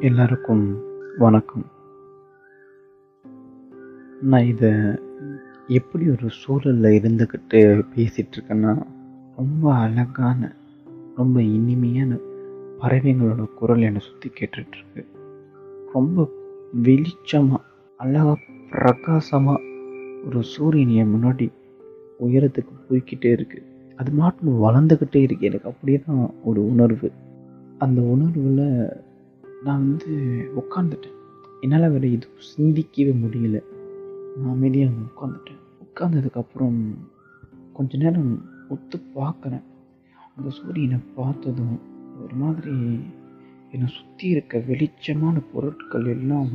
எல்லாருக்கும் வணக்கம். நான் இதை எப்படி ஒரு சூழலில் இருந்துக்கிட்டு பேசிகிட்ருக்கேன்னா ரொம்ப அழகான ரொம்ப இனிமையான பறவைங்களோட குரல் என்னை சுற்றி கேட்டுட்ருக்கு. ரொம்ப வெளிச்சமாக அழகாக பிரகாசமாக ஒரு சூரியன் என் முன்னாடி உயரத்துக்கு போய்கிட்டே இருக்குது அது மாட்டு வளர்ந்துக்கிட்டே இருக்கு. எனக்கு அப்படியே தான் ஒரு உணர்வு. அந்த உணர்வில் நான் வந்து உட்காந்துட்டேன் என்னால் வேறு எதுவும் சிந்திக்கவே முடியல. நான் அமைதியாக அங்கே உட்காந்துட்டேன் உட்காந்ததுக்கப்புறம் கொஞ்ச நேரம் ஒத்து பார்க்குறேன். அந்த சூரியனை பார்த்ததும் ஒரு மாதிரி என்னை சுற்றி இருக்க வெளிச்சமான பொருட்கள் எல்லாம்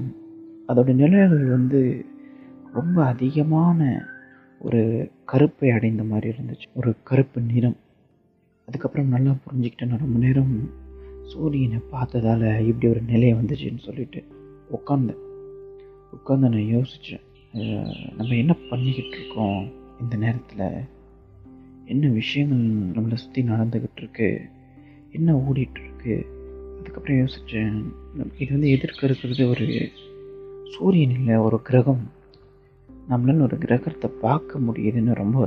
அதோட நிழல்கள் வந்து ரொம்ப அதிகமான ஒரு கருப்பை அடைந்த மாதிரி இருந்துச்சு. ஒரு கருப்பு நிறம். அதுக்கப்புறம் நல்லா புரிஞ்சுக்கிட்டேன். நான் ரொம்ப நேரம் சூரியனை பார்த்ததால் இப்படி ஒரு நிலையை வந்துச்சுன்னு சொல்லிட்டு உட்காந்தேன் உட்காந்து நான் யோசித்தேன் நம்ம என்ன பண்ணிக்கிட்டு இருக்கோம் இந்த நேரத்தில்? என்ன விஷயங்கள் நம்மளை சுற்றி நடந்துக்கிட்டு இருக்கு? என்ன ஓடிட்டுருக்கு அதுக்கப்புறம் யோசித்தேன் இது வந்து எதிர்க்க இருக்கிறது ஒரு சூரியன் இல்லை ஒரு கிரகம். நம்மளால ஒரு கிரகத்தை பார்க்க முடியுதுன்னு ரொம்ப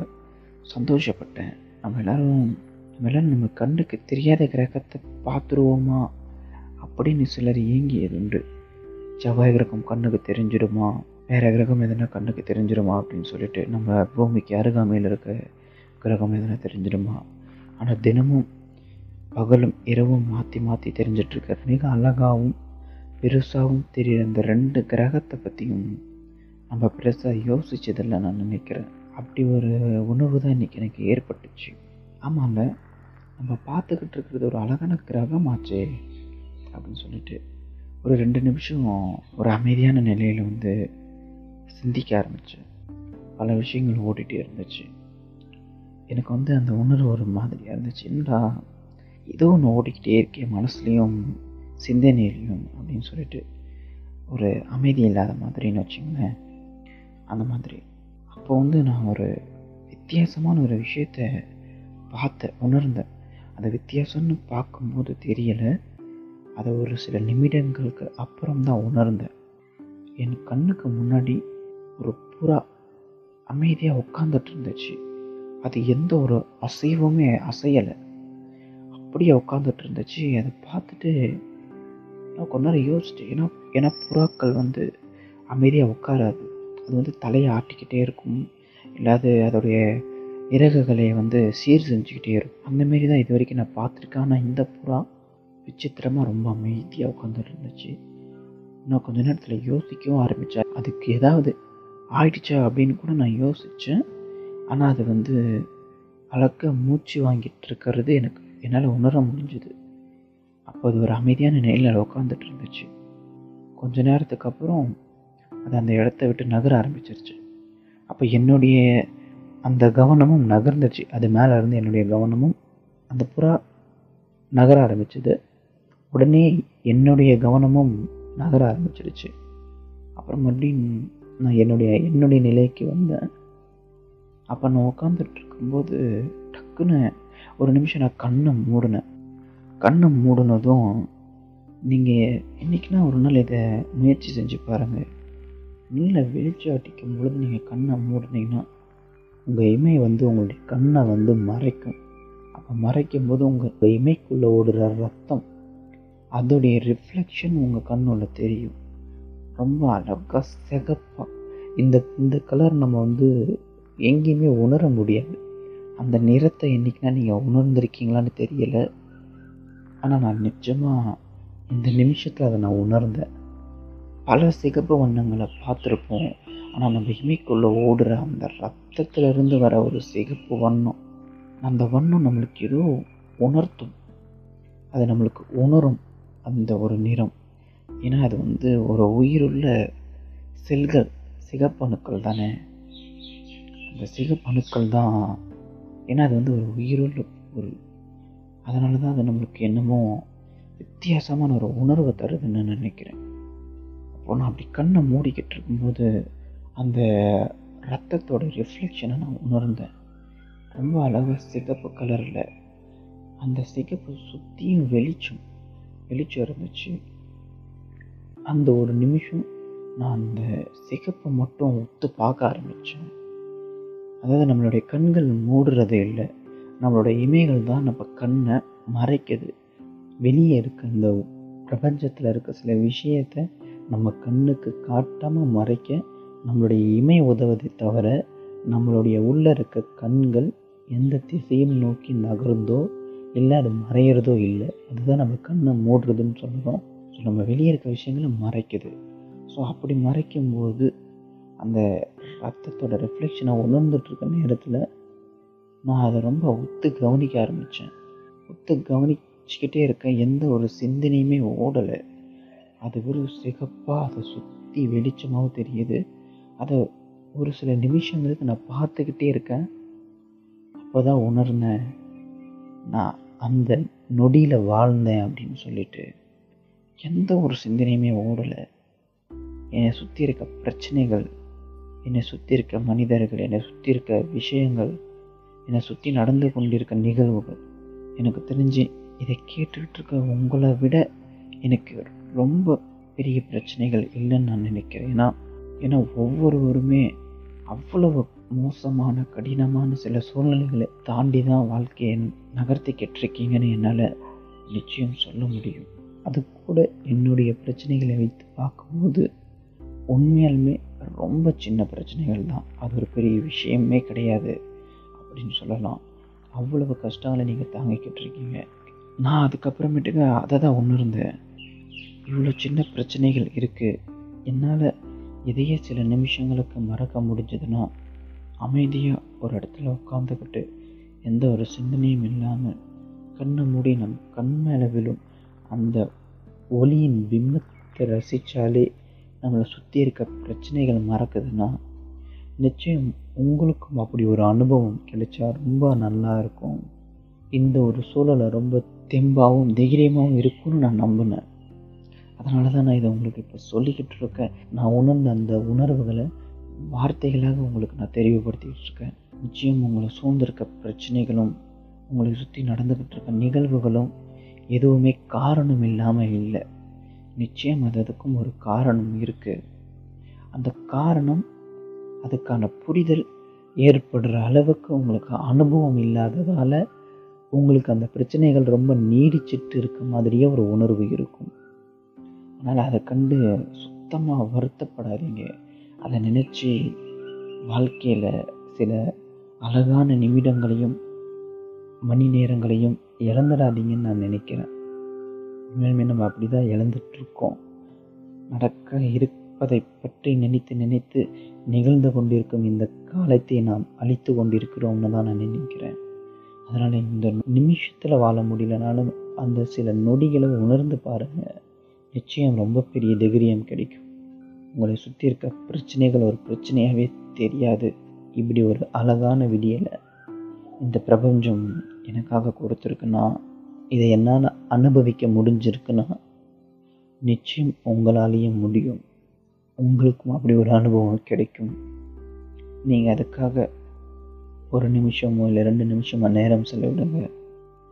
சந்தோஷப்பட்டேன். நம்ம எல்லோரும் மேலே நம்ம கண்ணுக்கு தெரியாத கிரகத்தை பார்த்துருவோமா? அப்படின்னு சிலர் ஏங்கியது உண்டு. செவ்வாய் கிரகம் கண்ணுக்கு தெரிஞ்சிடுமா? வேறு கிரகம் எதனா கண்ணுக்கு தெரிஞ்சிடுமா அப்படின்னு சொல்லிட்டு நம்ம பூமிக்கு அருகாமையில் இருக்க கிரகம் எதனா தெரிஞ்சிடுமா? ஆனால் தினமும் பகலும் இரவும் மாற்றி மாற்றி தெரிஞ்சிட்ருக்க மிக அழகாகவும் பெருசாகவும் தெரிகிற இந்த ரெண்டு கிரகத்தை பற்றியும் நம்ம பெருசாக யோசிச்சதில்லை நான் நினைக்கிறேன். அப்படி ஒரு உணர்வு தான் இன்றைக்கி எனக்கு ஏற்பட்டுச்சு. ஆமாம்ல நம்ம பார்த்துக்கிட்டு இருக்கிறது ஒரு அழகான கிரகமாச்சே அப்படின்னு சொல்லிட்டு ஒரு ரெண்டு நிமிஷம் ஒரு அமைதியான நிலையில் வந்து சிந்திக்க ஆரம்பித்தேன் பல விஷயங்கள் ஓடிட்டே இருந்துச்சு. எனக்கு வந்து அந்த உணர்வு ஒரு மாதிரியாக இருந்துச்சு. என்னடா ஏதோ ஒன்று ஓடிக்கிட்டே இருக்கேன் மனசுலேயும் சிந்தனையிலையும் அப்படின்னு சொல்லிட்டு ஒரு அமைதி இல்லாத மாதிரின்னு வச்சுங்களேன் அந்த மாதிரி. அப்போ வந்து நான் ஒரு வித்தியாசமான ஒரு விஷயத்த பார்த்தேன் உணர்ந்தேன். அந்த வித்தியாசம்னு பார்க்கும்போது தெரியலை. அதை ஒரு சில நிமிடங்களுக்கு அப்புறம் தான் உணர்ந்தேன். என் கண்ணுக்கு முன்னாடி ஒரு புறா அமைதியாக உட்காந்துட்டு இருந்துச்சு. அது எந்த ஒரு அசைவுமே அசையலை. அப்படியே உட்காந்துட்டு இருந்துச்சு. அதை பார்த்துட்டு நான் கொஞ்ச நேரம் யோசிச்சிட்டேன். ஏன்னா ஏன்னா புறாக்கள் வந்து அமைதியாக உட்காராது. அது வந்து தலையை ஆட்டிக்கிட்டே இருக்கும். இல்லாது அதோடைய இறகுகளை வந்து சீர் செஞ்சுக்கிட்டே இருக்கும். அந்தமாரி தான் இது வரைக்கும் நான் பார்த்துருக்கேன். ஆனால் இந்த புறா விசித்திரமாக ரொம்ப அமைதியாக உட்காந்துட்டு இருந்துச்சு நான் கொஞ்ச நேரத்தில் யோசிக்கவும் ஆரம்பித்தேன் அதுக்கு ஏதாவது ஆயிடுச்சா அப்படின்னு கூட நான் யோசித்தேன் ஆனால் அது வந்து அழக்க மூச்சு வாங்கிட்டு இருக்கிறது எனக்கு என்னால் உணர முடிஞ்சுது. அப்போ அது ஒரு அமைதியான நிலையில் உட்காந்துட்டு இருந்துச்சு. கொஞ்ச நேரத்துக்கு அப்புறம் அது அந்த இடத்த விட்டு நகர ஆரம்பிச்சிருச்சு. அப்போ என்னுடைய அந்த கவனமும் நகர்ந்துச்சு. அது மேலே இருந்து என்னுடைய கவனமும் அந்த புறா நகர ஆரம்பிச்சது. உடனே என்னுடைய கவனமும் நகர ஆரம்பிச்சிருச்சு. அப்புறம் மறுபடியும் நான் என்னுடைய என்னுடைய நிலைக்கு வந்தேன். அப்போ நான் உட்காந்துட்டு இருக்கும்போது டக்குன்னு ஒரு நிமிஷம் நான் கண்ணை மூடினேன். கண்ணை மூடினதும் நீங்கள் என்றைக்குனா ஒரு நாள் இதை முயற்சி செஞ்சு பாருங்கள் நீல வெளிச்சம் அடிக்கும் பொழுது நீங்கள் கண்ணை மூடினீங்கன்னா உங்கள் இமை வந்து உங்களுடைய கண்ணை வந்து மறைக்கும். அப்போ மறைக்கும் போது உங்கள் இமைக்குள்ளே ஓடுற ரத்தம் அதோடைய ரிஃப்ளெக்ஷன் உங்கள் கண்ணுள்ள தெரியும். ரொம்ப அழகாக சிகப்பாக இந்த இந்த கலர் நம்ம வந்து எங்கேயுமே உணர முடியாது. அந்த நிறத்தை என்றைக்குனா நீங்கள் உணர்ந்திருக்கீங்களான்னு தெரியலை. ஆனால் நான் நிஜமாக இந்த நிமிஷத்தில் அதை நான் உணர்ந்தேன். பல சிகப்பு வண்ணங்களை பார்த்துருப்போம். ஆனால் நம்ம இமைக்குள்ளே ஓடுற அந்த ரத்தத்திலிருந்து வர ஒரு சிகப்பு வண்ணம். அந்த வண்ணம் நம்மளுக்கு ஏதோ உணர்த்தும். அது நம்மளுக்கு உணரும் அந்த ஒரு நிறம். ஏன்னா அது வந்து ஒரு உயிருள்ள செல்கள் சிகப்பணுக்கள் தானே. அந்த சிகப்பணுக்கள் தான் ஏன்னா அது வந்து ஒரு உயிருள்ள பொருள். அதனால தான் அது நம்மளுக்கு என்னமோ வித்தியாசமான ஒரு உணர்வை தருதுன்னு நினைக்கிறேன். அப்போ நான் அப்படி கண்ணை மூடிக்கிட்டு இருக்கும்போது அந்த ரத்தத்தோட ரிஃப்ளெக்ஷனை நான் உணர்ந்தேன். ரொம்ப அழகாக சிகப்பு கலரில் அந்த சிகப்பு சுற்றியும் வெளிச்சம் வெளிச்சம் இருந்துச்சு. அந்த ஒரு நிமிஷம் நான் அந்த சிகப்பை மட்டும் ஒத்து பார்க்க ஆரம்பித்தேன் அதாவது நம்மளுடைய கண்கள் மூடுறதே இல்லை நம்மளோட இமைகள் தான் நம்ம கண்ணை மறைக்குது. வெளியே இருக்க அந்த பிரபஞ்சத்தில் இருக்க சில விஷயத்தை நம்ம கண்ணுக்கு காட்டாமல் மறைக்க நம்மளுடைய இமை உதவுதை தவிர நம்மளுடைய உள்ளே இருக்க கண்கள் எந்த திசையும் நோக்கி நகர்ந்தோ இல்லை அது மறையிறதோ இல்லை. அதுதான் நம்ம கண்ணை மூடுறதுன்னு சொல்கிறோம் ஸோ நம்ம வெளியே இருக்க விஷயங்களை மறைக்குது. ஸோ அப்படி மறைக்கும்போது அந்த ரத்தத்தோட ரிஃப்ளெக்ஷனை உணர்ந்துட்டுருக்க நேரத்தில் நான் அதை ரொம்ப ஒத்து கவனிக்க ஆரம்பித்தேன் ஒத்து கவனிச்சுக்கிட்டே இருக்கேன் எந்த ஒரு சிந்தனையுமே ஓடலை. அது வெறும் சிகப்பாக அதை சுற்றி வெளிச்சமாகவும் தெரியுது. அதை ஒரு சில நிமிஷங்களுக்கு நான் பார்த்துக்கிட்டே இருக்கேன். அப்போ தான் உணர்ந்தேன் நான் அந்த நொடியில் வாழ்ந்தேன் அப்படின்னு சொல்லிட்டு. எந்த ஒரு சிந்தனையுமே ஓடலை. என்னை சுற்றி இருக்க பிரச்சனைகள் என்னை சுற்றி இருக்க மனிதர்கள் என்னை சுற்றி இருக்க விஷயங்கள் என்னை சுற்றி நடந்து கொண்டிருக்க நிகழ்வுகள் எனக்கு தெரிஞ்சு இதை கேட்டுக்கிட்டு இருக்க உங்களை விட எனக்கு ரொம்ப பெரிய பிரச்சனைகள் இல்லைன்னு நான் நினைக்கிறேன். ஏன்னா ஏன்னா ஒவ்வொருவருமே அவ்வளவு மோசமான கடினமான சில சூழ்நிலைகளை தாண்டி தான் வாழ்க்கையை நகர்த்தி கெட்டிருக்கீங்கன்னு என்னால் நிச்சயம் சொல்ல முடியும். அது கூட என்னுடைய பிரச்சனைகளை வைத்து பார்க்கும்போது உண்மையாலுமே ரொம்ப சின்ன பிரச்சனைகள் தான். அது ஒரு பெரிய விஷயமே கிடையாது அப்படின்னு சொல்லலாம். அவ்வளவு கஷ்டங்களை நீங்கள் தாங்கிக்கிட்டு இருக்கீங்க நான் அதுக்கப்புறமேட்டுக்கு அதை தான் உணர்ந்தேன். இவ்வளோ சின்ன பிரச்சனைகள் இருக்குது என்னால் இதையே சில நிமிஷங்களுக்கு மறக்க முடிஞ்சதுன்னா அமைதியாக ஒரு இடத்துல உட்காந்துக்கிட்டு எந்த ஒரு சிந்தனையும் இல்லாமல் கண்ணை மூடி நம் கண் மேலே விழும் அந்த ஒளியின் பிம்பத்தை ரசித்தாலே நம்மளை சுற்றி இருக்க பிரச்சனைகள் மறக்குதுன்னா நிச்சயம் உங்களுக்கும் அப்படி ஒரு அனுபவம் கிடைச்சா ரொம்ப நல்லா இருக்கும். இந்த ஒரு சூழலை ரொம்ப தெம்பாகவும் தைரியமாகவும் இருக்கும்னு நான் நம்பினேன். அதனால தான் நான் இதை உங்களுக்கு இப்போ சொல்லிக்கிட்டு இருக்கேன். நான் உணர்ந்த அந்த உணர்வுகளை வார்த்தைகளாக உங்களுக்கு நான் தெளிவுபடுத்திக்கிட்டு இருக்கேன். நிச்சயம் உங்களை சூழ்ந்திருக்க பிரச்சனைகளும் உங்களை சுற்றி நடந்துக்கிட்டு இருக்க நிகழ்வுகளும் எதுவுமே காரணம் இல்லாமல் இல்லை. நிச்சயம் அது அதுக்கும் ஒரு காரணம் இருக்குது அந்த காரணம் அதுக்கான புரிதல் ஏற்படுற அளவுக்கு உங்களுக்கு அனுபவம் இல்லாததால் உங்களுக்கு அந்த பிரச்சனைகள் ரொம்ப நீடிச்சிட்டு இருக்க மாதிரியே ஒரு உணர்வு இருக்கும். அதனால் அதை கண்டு சுத்தமாக வருத்தப்படாதீங்க. அதை நினச்சி வாழ்க்கையில் சில அழகான நிமிடங்களையும் மணி நேரங்களையும் இழந்துடாதீங்கன்னு நான் நினைக்கிறேன். உண்மையுமே நம்ம அப்படி தான் இழந்துட்டுருக்கோம். நடக்க இருப்பதை பற்றி நினைத்து நினைத்து நிகழ்ந்து கொண்டிருக்கும் இந்த காலத்தை நாம் அழித்து கொண்டிருக்கிறோம்னு தான் நான் நினைக்கிறேன். அதனால் இந்த நிமிஷத்தில் வாழ முடியலனாலும் அந்த சில நொடிகளை உணர்ந்து பாருங்கள் நிச்சயம் ரொம்ப பெரிய தைரியம் கிடைக்கும். உங்களை சுற்றி இருக்க பிரச்சனைகள் ஒரு பிரச்சனையாகவே தெரியாது. இப்படி ஒரு அழகான விடியலை இந்த பிரபஞ்சம் எனக்காக கொடுத்துருக்குன்னா இதை என்னால் அனுபவிக்க முடிஞ்சிருக்குன்னா நிச்சயம் உங்களாலேயும் முடியும். உங்களுக்கும் அப்படி ஒரு அனுபவம் கிடைக்கும். நீங்கள் அதுக்காக ஒரு நிமிஷமோ இல்லை ரெண்டு நிமிஷமோ நேரம் செலவிடுங்க.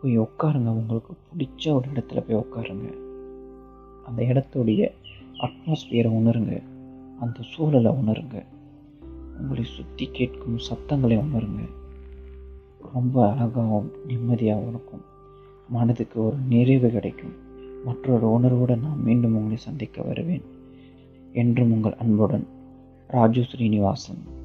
போய் உட்காருங்க. உங்களுக்கு பிடிச்ச ஒரு இடத்துல போய் உட்காருங்க. அந்த இடத்துடைய அட்மாஸ்பியரை உணருங்க. அந்த சூழலை உணருங்க. உங்களை சுற்றி கேட்கும் சத்தங்களை உணருங்க. ரொம்ப அழகாகவும் நிம்மதியாகவும் இருக்கும். மனதுக்கு ஒரு நிறைவு கிடைக்கும். மற்றொரு உணர்வோடு நான் மீண்டும் உங்களை சந்திக்க வருவேன். என்றும் உங்கள் அன்புடன் ராஜு ஸ்ரீனிவாசன்.